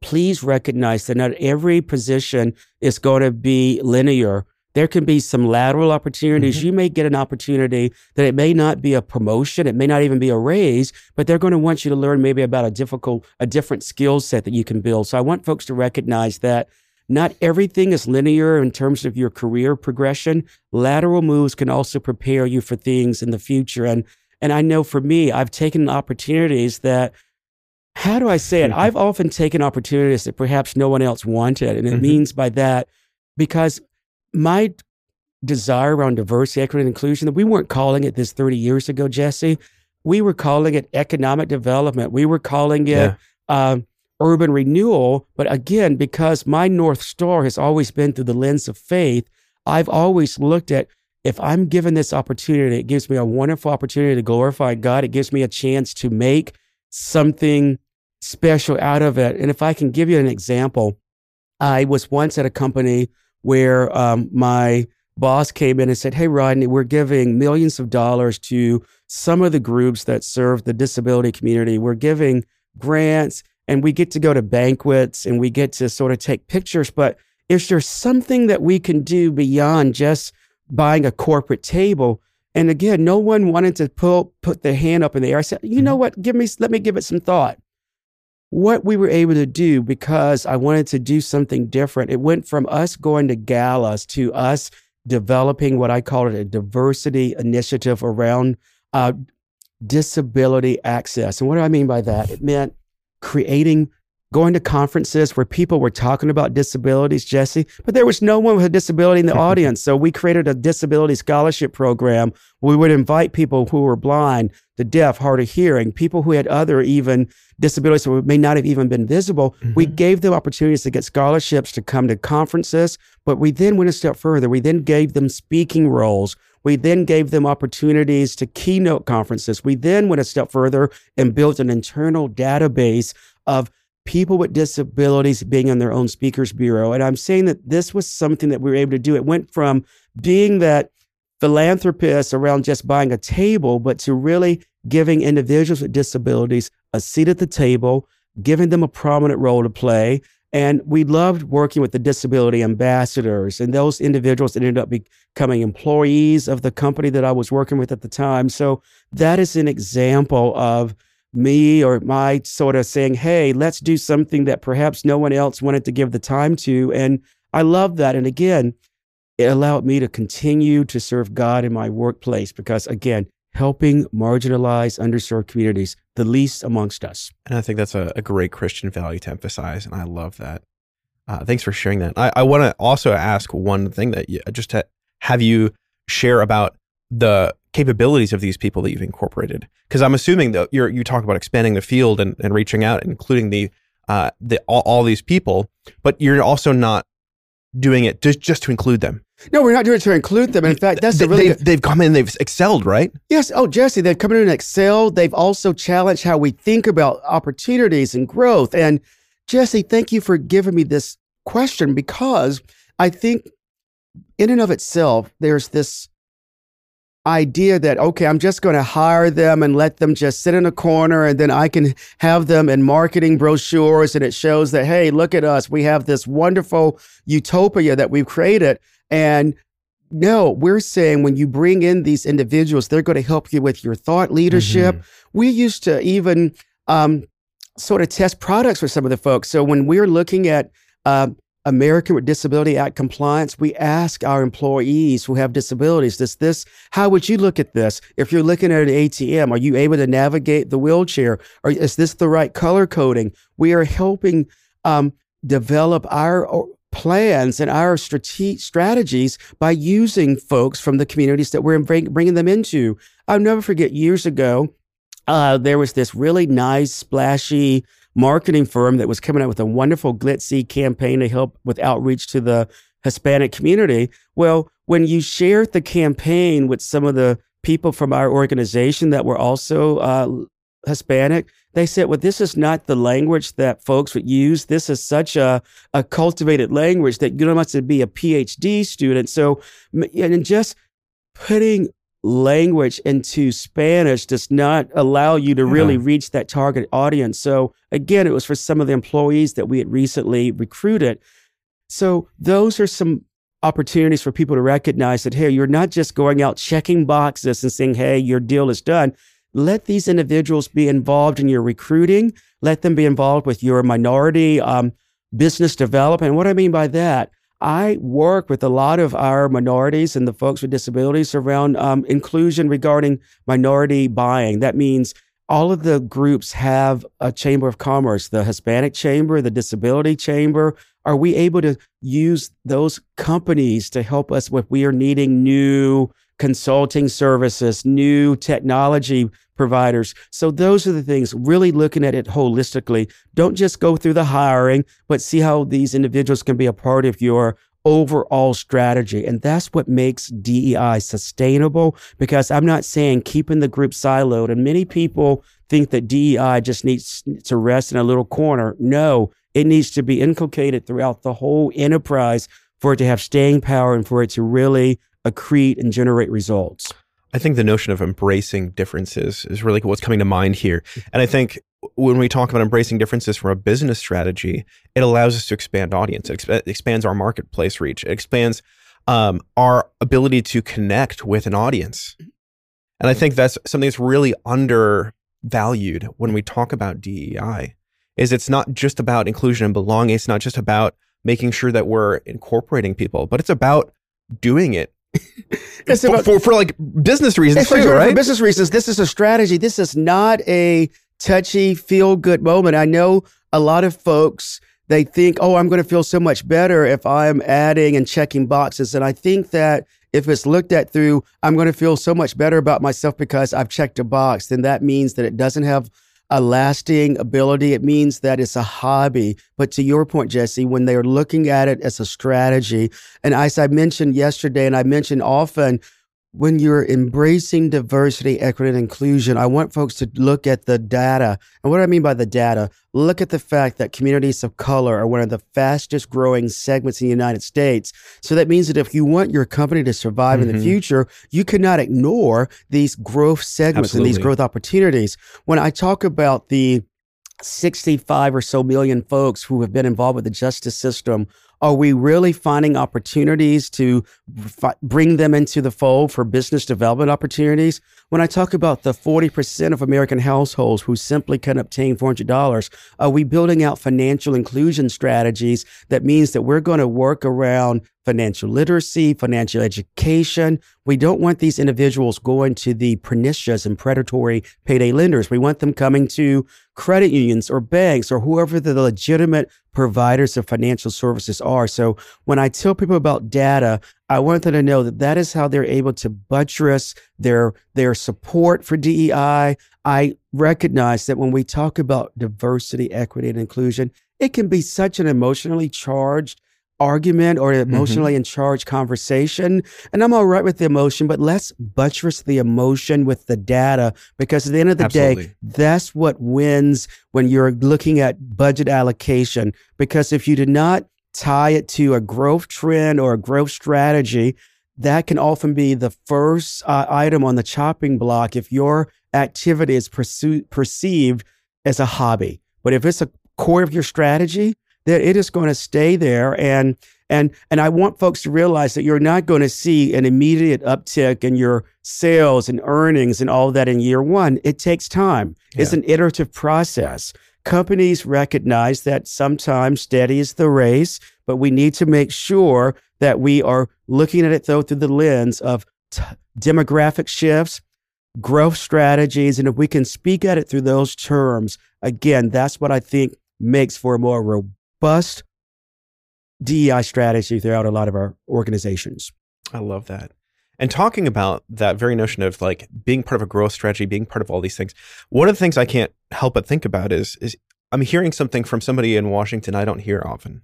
D: please recognize that not every position is going to be linear. There can be some lateral opportunities. You may get an opportunity that it may not be a promotion. It may not even be a raise, but they're going to want you to learn maybe about a difficult, a different skill set that you can build. So I want folks to recognize that not everything is linear in terms of your career progression. Lateral moves can also prepare you for things in the future. And and I know for me, I've taken opportunities that how do I say it? I've often taken opportunities that perhaps no one else wanted. And it
C: Mhm.
D: means by that, because my desire around diversity, equity, and inclusion, that we weren't calling it this 30 years ago, Jesse. We were calling it economic development. We were calling it
C: Yeah.
D: um, urban renewal. But again, because my North Star has always been through the lens of faith, I've always looked at if I'm given this opportunity, it gives me a wonderful opportunity to glorify God. It gives me a chance to make something special out of it. And if I can give you an example, I was once at a company where um, my boss came in and said, Hey, Rodney, we're giving millions of dollars to some of the groups that serve the disability community. We're giving grants and we get to go to banquets and we get to sort of take pictures. But is there something that we can do beyond just buying a corporate table? And again, no one wanted to pull, put their hand up in the air. I said, you know mm-hmm. what? Give me, let me give it some thought. What we were able to do because I wanted to do something different. It went from us going to galas to us developing what I call it a diversity initiative around uh, disability access. And what do I mean by that? It meant creating going to conferences where people were talking about disabilities, Jesse, but there was no one with a disability in the audience. So we created a disability scholarship program. We would invite people who were blind, the deaf, hard of hearing, people who had other even disabilities that may not have even been visible. Mm-hmm. We gave them opportunities to get scholarships to come to conferences, but we then went a step further. We then gave them speaking roles. We then gave them opportunities to keynote conferences. We then went a step further and built an internal database of people with disabilities being on their own speakers bureau. And I'm saying that this was something that we were able to do. It went from being that philanthropist around just buying a table, but to really giving individuals with disabilities a seat at the table, giving them a prominent role to play. And we loved working with the disability ambassadors and those individuals ended up becoming employees of the company that I was working with at the time. So that is an example of me or my sort of saying, hey, let's do something that perhaps no one else wanted to give the time to. And I love that. And again, it allowed me to continue to serve God in my workplace because, again, helping marginalized, underserved communities, the least amongst us.
C: And I think that's a, a great Christian value to emphasize. And I love that. Uh, thanks for sharing that. I, I want to also ask one thing that you, just to have you share about the capabilities of these people that you've incorporated? Because I'm assuming that you're you talk about expanding the field and, and reaching out, including the uh, the all, all these people, but you're also not doing it just just to include them.
D: No, we're not doing it to include them. In fact, that's
C: they,
D: the really
C: they've, they've come in, they've excelled, right?
D: Yes. Oh, Jesse, they've come in and excelled. They've also challenged how we think about opportunities and growth. And Jesse, thank you for giving me this question because I think, in and of itself, there's this idea that okay i'm just going to hire them and let them just sit in a corner and then i can have them in marketing brochures and it shows that hey look at us. We have this wonderful utopia that we've created. And no we're saying when you bring in these individuals they're going to help you with your thought leadership. Mm-hmm. we used to even um, sort of test products for some of the folks. So when we're looking at uh, American with Disability Act compliance, we ask our employees who have disabilities, does this, how would you look at this? If you're looking at an ATM, are you able to navigate the wheelchair? Or is this the right color coding? We are helping um, develop our uh, plans and our strate- strategies by using folks from the communities that we're bringing them into. I'll never forget years ago, uh, there was this really nice, splashy marketing firm that was coming out with a wonderful glitzy campaign to help with outreach to the Hispanic community. Well, when you shared the campaign with some of the people from our organization that were also uh, Hispanic, they said, well, this is not the language that folks would use. This is such a, a cultivated language that you don't have to be a PhD student. So, and just putting language into Spanish does not allow you to really reach that target audience. So again, it was for some of the employees that we had recently recruited. So those are some opportunities for people to recognize that, hey, you're not just going out checking boxes and saying, hey, your deal is done. Let these individuals be involved in your recruiting. Let them be involved with your minority um, business development. what I mean by that, I work with a lot of our minorities and the folks with disabilities around um, inclusion regarding minority buying. That means all of the groups have a chamber of commerce, the Hispanic chamber, the disability chamber. Are we able to use those companies to help us if we are needing new consulting services, new technology providers. So those are the things, really looking at it holistically. Don't just go through the hiring, but see how these individuals can be a part of your overall strategy. And that's what makes DEI sustainable because I'm not saying keeping the group siloed. And many people think that DEI just needs to rest in a little corner. No, it needs to be inculcated throughout the whole enterprise for it to have staying power and for it to really accrete and generate results.
C: I think the notion of embracing differences is really what's coming to mind here. And I think when we talk about embracing differences from a business strategy, it allows us to expand audience. It exp- expands our marketplace reach. It expands um, our ability to connect with an audience. And I think that's something that's really undervalued when we talk about DEI. Is it's not just about inclusion and belonging. It's not just about making sure that we're incorporating people, but it's about doing it
D: It's
C: for,
D: about-
C: for, for like business reasons too,
D: for business reasons. This is a strategy. This is not a touchy, feel good moment. I know a lot of folks they think, "Oh, I'm going to feel so much better if I'm adding and checking boxes." And I think that if it's looked at through, I'm going to feel so much better about myself because I've checked a box, then that means that it doesn't have a lasting ability. It means that it's a hobby. But to your point, Jesse, when they're looking at it as a strategy, and as I mentioned yesterday, and I mentioned often, when you're embracing diversity, equity, and inclusion, I want folks to look at the data. And what do I mean by the data? Look at the fact that communities of color are one of the fastest growing segments in the United States. So that means that if you want your company to survive in the
C: Mhm.
D: future, you cannot ignore these growth segments and these growth opportunities. When I talk about the 65 or so million folks who have been involved with the justice system, are we really finding opportunities to fi- bring them into the fold for business development opportunities? When I talk about the 40% of American households who simply can obtain $400, are we building out financial inclusion strategies that means that we're going to work around financial literacy, financial education? We don't want these individuals going to the pernicious and predatory payday lenders. We want them coming to credit unions or banks or whoever the legitimate providers of financial services are. So when I tell people about data, I want them to know that that is how they're able to buttress their their support for DEI. I recognize that when we talk about diversity, equity, and inclusion, it can be such an emotionally charged argument or emotionally in charge conversation. And I'm all right with the emotion, but let's buttress the emotion with the data because at the end of the day, that's what wins when you're looking at budget allocation. Because if you do not tie it to a growth trend or a growth strategy, that can often be the first uh, item on the chopping block if your activity is perceived as a hobby. But if it's a core of your strategy, then it is going to stay there. And and and I want folks to realize that you're not going to see an immediate uptick in your sales and earnings and all that in year one. It takes time. It's an iterative process. Companies recognize that sometimes steady is the race, but we need to make sure that we are looking at it though through the lens of t- demographic shifts, growth strategies, and if we can speak at it through those terms, again, that's what I think makes for a more robust DEI strategy throughout a lot of our organizations.
C: I love that. And talking about that very notion of like being part of a growth strategy, being part of all these things, one of the things I can't help but think about is is I'm hearing something from somebody in Washington I don't hear often.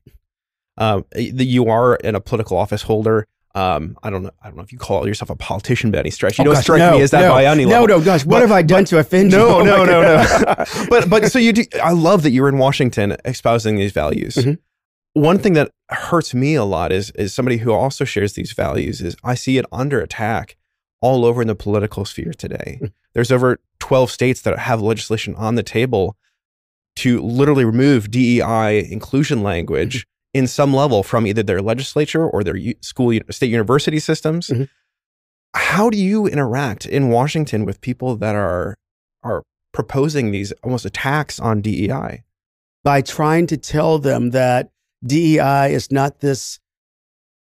C: Um, that you are in a political office holder. Um, I don't know. I don't know if you call yourself a politician by any stretch. You
D: Oh,
C: don't
D: gosh,
C: strike
D: no,
C: me as that
D: no,
C: by any
D: no,
C: level.
D: No, gosh, what
C: But-
D: have I done to offend you?
C: No,
D: Oh,
C: no, no, no. but but so you do. I love that you're in Washington espousing these values.
D: Mhm.
C: One thing that hurts me a lot is is somebody who also shares these values. Is I see it under attack all over in the political sphere today.
D: Mm.
C: There's over 12 states that have legislation on the table to literally remove DEI inclusion language in some level from either their legislature or their school state university systems.
D: Mhm.
C: How do you interact in Washington with people that are are proposing these almost attacks on DEI?
D: by trying to tell them that DEI is not this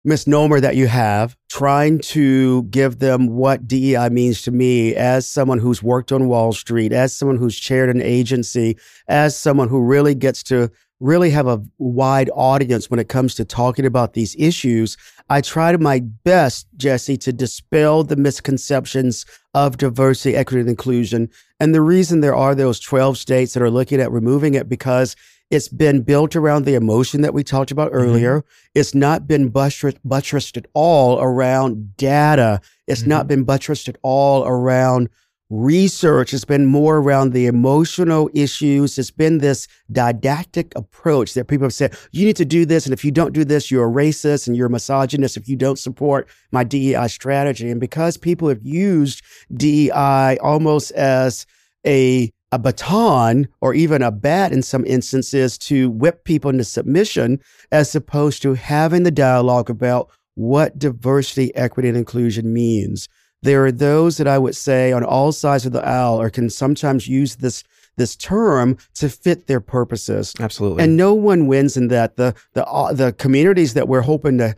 D: misnomer that you have, trying to give them what DEI means to me as someone who's worked on Wall Street, as someone who's chaired an agency, as someone who really gets to really have a wide audience when it comes to talking about these issues. I try to my best, Jesse, to dispel the misconceptions of diversity, equity, and inclusion. And the reason there are those 12 states that are looking at removing it because it's been built around the emotion that we talked about mm-hmm. earlier. It's not been buttressed, buttressed at all around data. It's not mm-hmm. been buttressed at all around research has been more around the emotional issues. It's been this didactic approach that people have said, you need to do this. And if you don't do this, you're a racist and you're a misogynist if you don't support my DEI strategy. And because people have used DEI almost as a a baton or even a bat in some instances to whip people into submission as opposed to having the dialogue about what diversity, equity, and inclusion means. There are those that I would say on all sides of the aisle or can sometimes use this this term to fit their purposes.
C: Absolutely.
D: And no one wins in that. The the uh, the communities that we're hoping to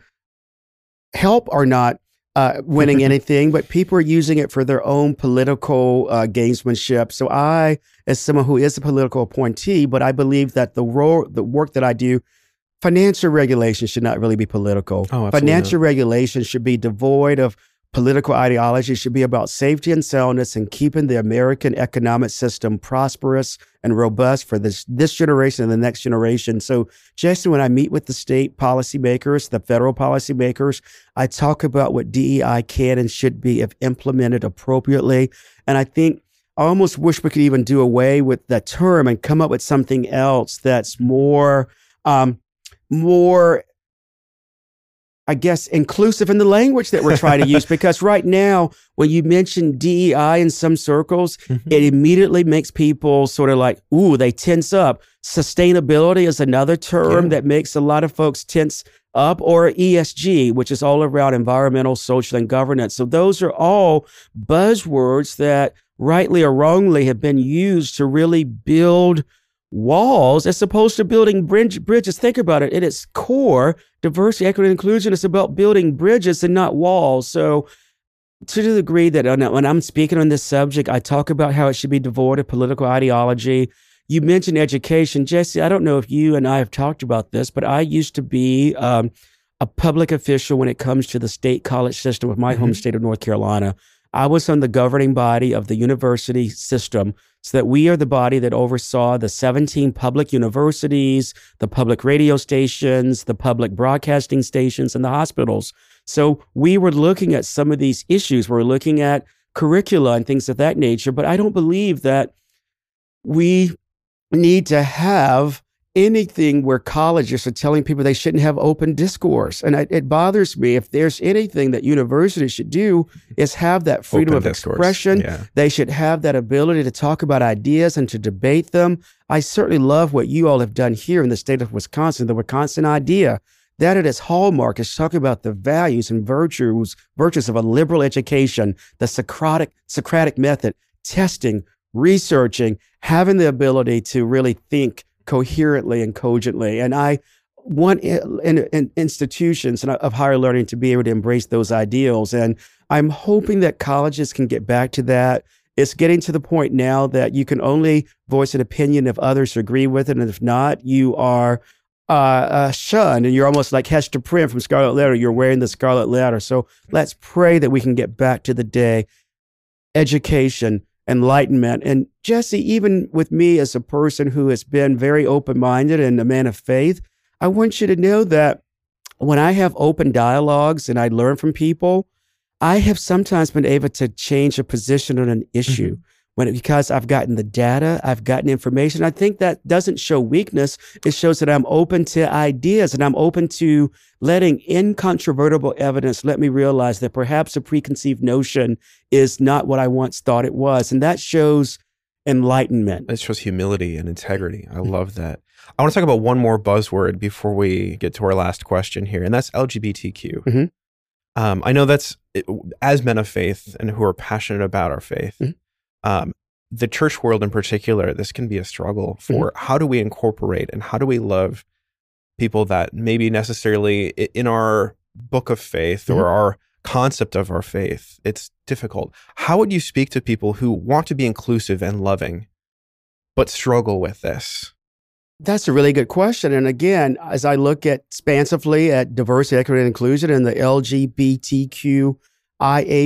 D: help are not uh, winning anything, but people are using it for their own political uh, gamesmanship. So I, as someone who is a political appointee, but I believe that the role, the work that I do, financial regulation should not really be political.
C: Oh,
D: financial regulation should be devoid of Political ideology should be about safety and soundness and keeping the American economic system prosperous and robust for this, this generation and the next generation. So, Jason, when I meet with the state policymakers, the federal policymakers, I talk about what DEI can and should be if implemented appropriately. And I think I almost wish we could even do away with that term and come up with something else that's more um, more I guess, inclusive in the language that we're trying to use. Because right now, when you mention DEI in some circles, mm-hmm. it immediately makes people sort of like, ooh, they tense up. Sustainability is another term yeah. that makes a lot of folks tense up, or ESG, which is all around environmental, social, and governance. So those are all buzzwords that rightly or wrongly have been used to really build walls as opposed to building bridge, bridges. Think about it. At its core, diversity, equity, and inclusion is about building bridges and not walls. So, to the degree that when I'm speaking on this subject, I talk about how it should be devoid of political ideology. You mentioned education. Jesse, I don't know if you and I have talked about this, but I used to be um, a public official when it comes to the state college system of my mm-hmm. home state of North Carolina. I was on the governing body of the university system so that we are the body that oversaw the 17 public universities, the public radio stations, the public broadcasting stations, and the hospitals. So we were looking at some of these issues. We're looking at curricula and things of that nature, but I don't believe that we need to have anything where colleges are telling people they shouldn't have open discourse. And it, it, bothers me if there's anything that universities should do is have that freedom open of discourse. expression. Yeah. They should have that ability to talk about ideas and to debate them. I certainly love what you all have done here in the state of Wisconsin, the Wisconsin idea. That at its hallmark is talking about the values and virtues, virtues of a liberal education, the Socratic, Socratic method, testing, researching, having the ability to really think coherently and cogently. And I want in, in institutions of higher learning to be able to embrace those ideals. And I'm hoping that colleges can get back to that. It's getting to the point now that you can only voice an opinion if others agree with it. And if not, you are uh, uh, shunned and you're almost like Hester Prynne from Scarlet Letter. You're wearing the Scarlet Letter. So let's pray that we can get back to the day. Education, enlightenment. And Jesse, even with me as a person who has been very open minded and a man of faith, I want you to know that when I have open dialogues and I learn from people, I have sometimes been able to change a position on an issue. Mm-hmm when it, because I've gotten the data, I've gotten information. I think that doesn't show weakness. It shows that I'm open to ideas and I'm open to letting incontrovertible evidence let me realize that perhaps a preconceived notion is not what I once thought it was. And that shows enlightenment.
C: It shows humility and integrity. I mm-hmm. love that. I want to talk about one more buzzword before we get to our last question here, and that's LGBTQ. Mm-hmm. Um, I know that's as men of faith and who are passionate about our faith. Mm-hmm um, the church world in particular, this can be a struggle for mm-hmm. how do we incorporate and how do we love people that maybe necessarily in our book of faith mm-hmm. or our concept of our faith, it's difficult. How would you speak to people who want to be inclusive and loving, but struggle with this?
D: That's a really good question. And again, as I look at expansively at diversity, equity, and inclusion and the LGBTQIA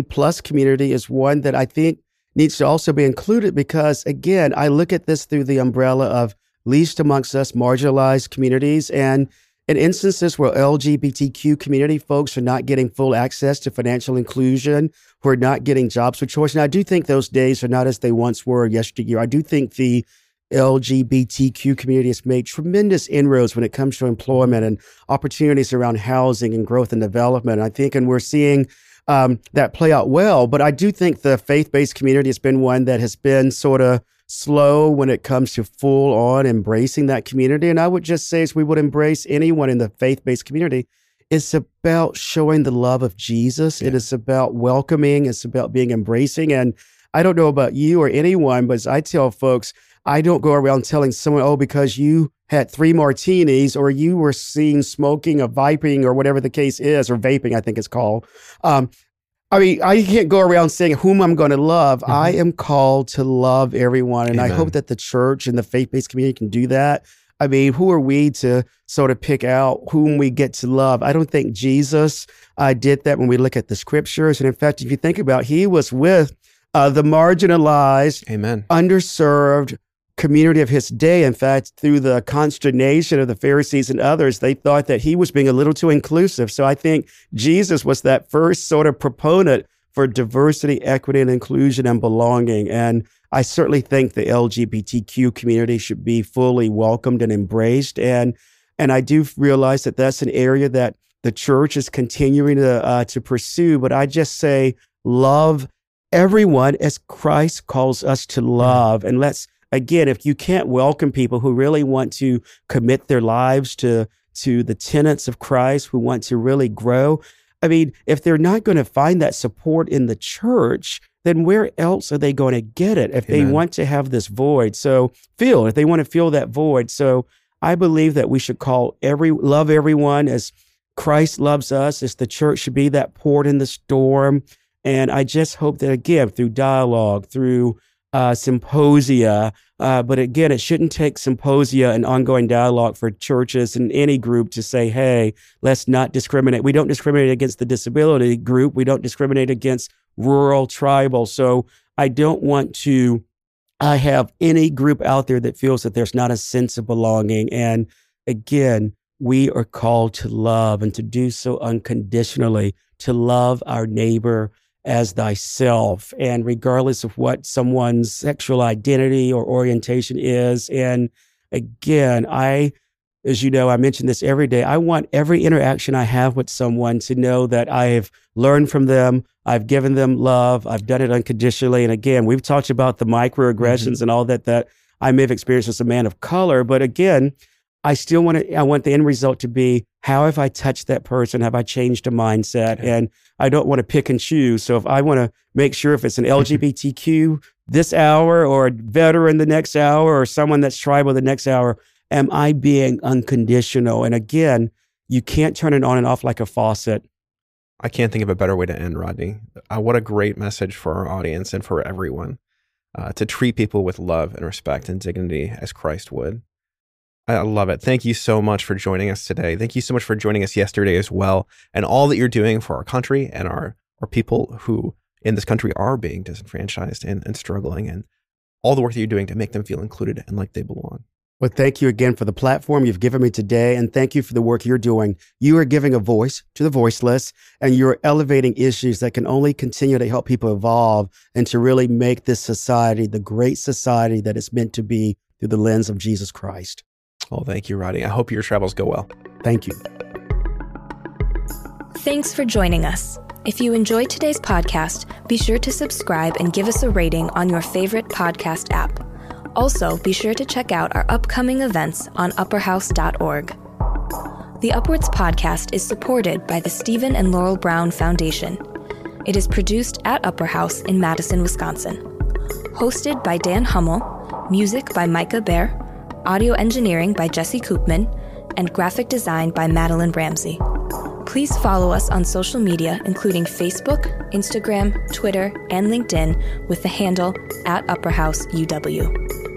D: plus community is one that I think needs to also be included because, again, I look at this through the umbrella of least amongst us marginalized communities. And in instances where LGBTQ community folks are not getting full access to financial inclusion, who are not getting jobs for choice. And I do think those days are not as they once were yesteryear. I do think the LGBTQ community has made tremendous inroads when it comes to employment and opportunities around housing and growth and development. I think, and we're seeing um, that play out well. But I do think the faith based community has been one that has been sort of slow when it comes to full on embracing that community. And I would just say, as we would embrace anyone in the faith based community, it's about showing the love of Jesus. Yeah. It is about welcoming, it's about being embracing. And I don't know about you or anyone, but as I tell folks, I don't go around telling someone, oh, because you had three martinis or you were seen smoking or vaping or whatever the case is, or vaping, I think it's called. Um, I mean, I can't go around saying whom I'm going to love. Mm-hmm. I am called to love everyone. And Amen. I hope that the church and the faith based community can do that. I mean, who are we to sort of pick out whom we get to love? I don't think Jesus uh, did that when we look at the scriptures. And in fact, if you think about it, he was with uh, the marginalized,
C: Amen.
D: underserved, community of his day. In fact, through the consternation of the Pharisees and others, they thought that he was being a little too inclusive. So I think Jesus was that first sort of proponent for diversity, equity, and inclusion and belonging. And I certainly think the LGBTQ community should be fully welcomed and embraced. And and I do realize that that's an area that the church is continuing to uh, to pursue. But I just say, love everyone as Christ calls us to love, and let's again, if you can't welcome people who really want to commit their lives to to the tenets of Christ, who want to really grow, I mean, if they're not going to find that support in the church, then where else are they going to get it if Amen. they want to have this void? So feel if they want to fill that void. So I believe that we should call every love everyone as Christ loves us, as the church should be that port in the storm. And I just hope that again, through dialogue, through uh, symposia. Uh, but again, it shouldn't take symposia and ongoing dialogue for churches and any group to say, hey, let's not discriminate. We don't discriminate against the disability group. We don't discriminate against rural, tribal. So I don't want to I have any group out there that feels that there's not a sense of belonging. And again, we are called to love and to do so unconditionally, to love our neighbor as thyself and regardless of what someone's sexual identity or orientation is. And again, I, as you know, I mention this every day. I want every interaction I have with someone to know that I have learned from them. I've given them love. I've done it unconditionally. And again, we've talked about the microaggressions mm-hmm. and all that, that I may have experienced as a man of color. But again, I still want to, I want the end result to be how have I touched that person? Have I changed a mindset? Okay. And I don't want to pick and choose. So if I want to make sure if it's an LGBTQ this hour or a veteran the next hour or someone that's tribal the next hour, am I being unconditional? And again, you can't turn it on and off like a faucet.
C: I can't think of a better way to end, Rodney. Uh, what a great message for our audience and for everyone uh, to treat people with love and respect and dignity as Christ would. I love it. Thank you so much for joining us today. Thank you so much for joining us yesterday as well, and all that you're doing for our country and our, our people who in this country are being disenfranchised and, and struggling, and all the work that you're doing to make them feel included and like they belong.
D: Well, thank you again for the platform you've given me today, and thank you for the work you're doing. You are giving a voice to the voiceless, and you're elevating issues that can only continue to help people evolve and to really make this society the great society that it's meant to be through the lens of Jesus Christ.
C: Well, thank you, Roddy. I hope your travels go well.
D: Thank you.
B: Thanks for joining us. If you enjoyed today's podcast, be sure to subscribe and give us a rating on your favorite podcast app. Also, be sure to check out our upcoming events on upperhouse.org. The Upwards podcast is supported by the Stephen and Laurel Brown Foundation. It is produced at Upper House in Madison, Wisconsin. Hosted by Dan Hummel, music by Micah Behr, audio engineering by Jesse Koopman, and graphic design by Madeline Ramsey. Please follow us on social media, including Facebook, Instagram, Twitter, and LinkedIn with the handle at Upper House UW.